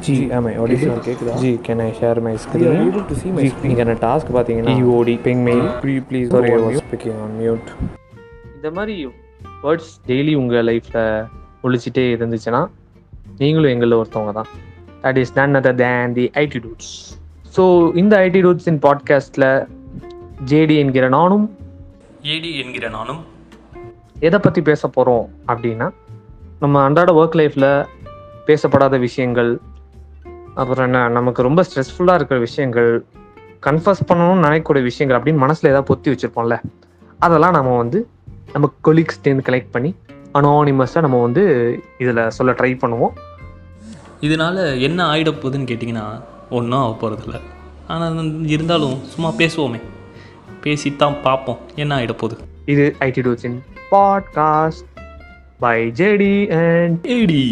G ஆமா audition கேக்குதா? Ji can I share my screen you able to see my screen இங்க task பாத்தீங்கன்னா EOD ping mail plea please sorry I was speaking on mute இந்த மாதிரி words daily உங்க லைஃப்ல ஒழிச்சிட்டே இருந்துச்சுன்னா நீங்களும் எங்களில் ஒருத்தவங்க தான். That is none other than the IT dudes so இந்த ஐடி டூட்ஸ் இன் பாட்காஸ்டில் ஜேடி என்கிற நானும் ஏடி என்கிற நானும் எதை பற்றி பேச போகிறோம் அப்படின்னா நம்ம அன்றாட ஒர்க் லைஃப்பில் பேசப்படாத விஷயங்கள் அப்புறம் என்ன நமக்கு ரொம்ப ஸ்ட்ரெஸ்ஃபுல்லாக இருக்கிற விஷயங்கள் கன்ஃபர்ஸ் பண்ணணும்னு நினைக்கக்கூடிய விஷயங்கள் அப்படின்னு மனசில் ஏதாவது பொத்தி வச்சுருப்போம்ல அதெல்லாம் நம்ம வந்து நம்ம கொலீக்ஸ்டேருந்து கலெக்ட் பண்ணி அனானிமஸாக நம்ம வந்து இதில் சொல்ல ட்ரை பண்ணுவோம். இதனால என்ன ஆயிட போகுதுன்னு கேட்டிங்கன்னா ஒன்றும் ஆக போகிறதில்ல ஆனால் இருந்தாலும் சும்மா பேசுவோமே. பேசித்தான் பார்ப்போம் என்ன ஆயிட போகுது. இது IT in podcast by JD and AD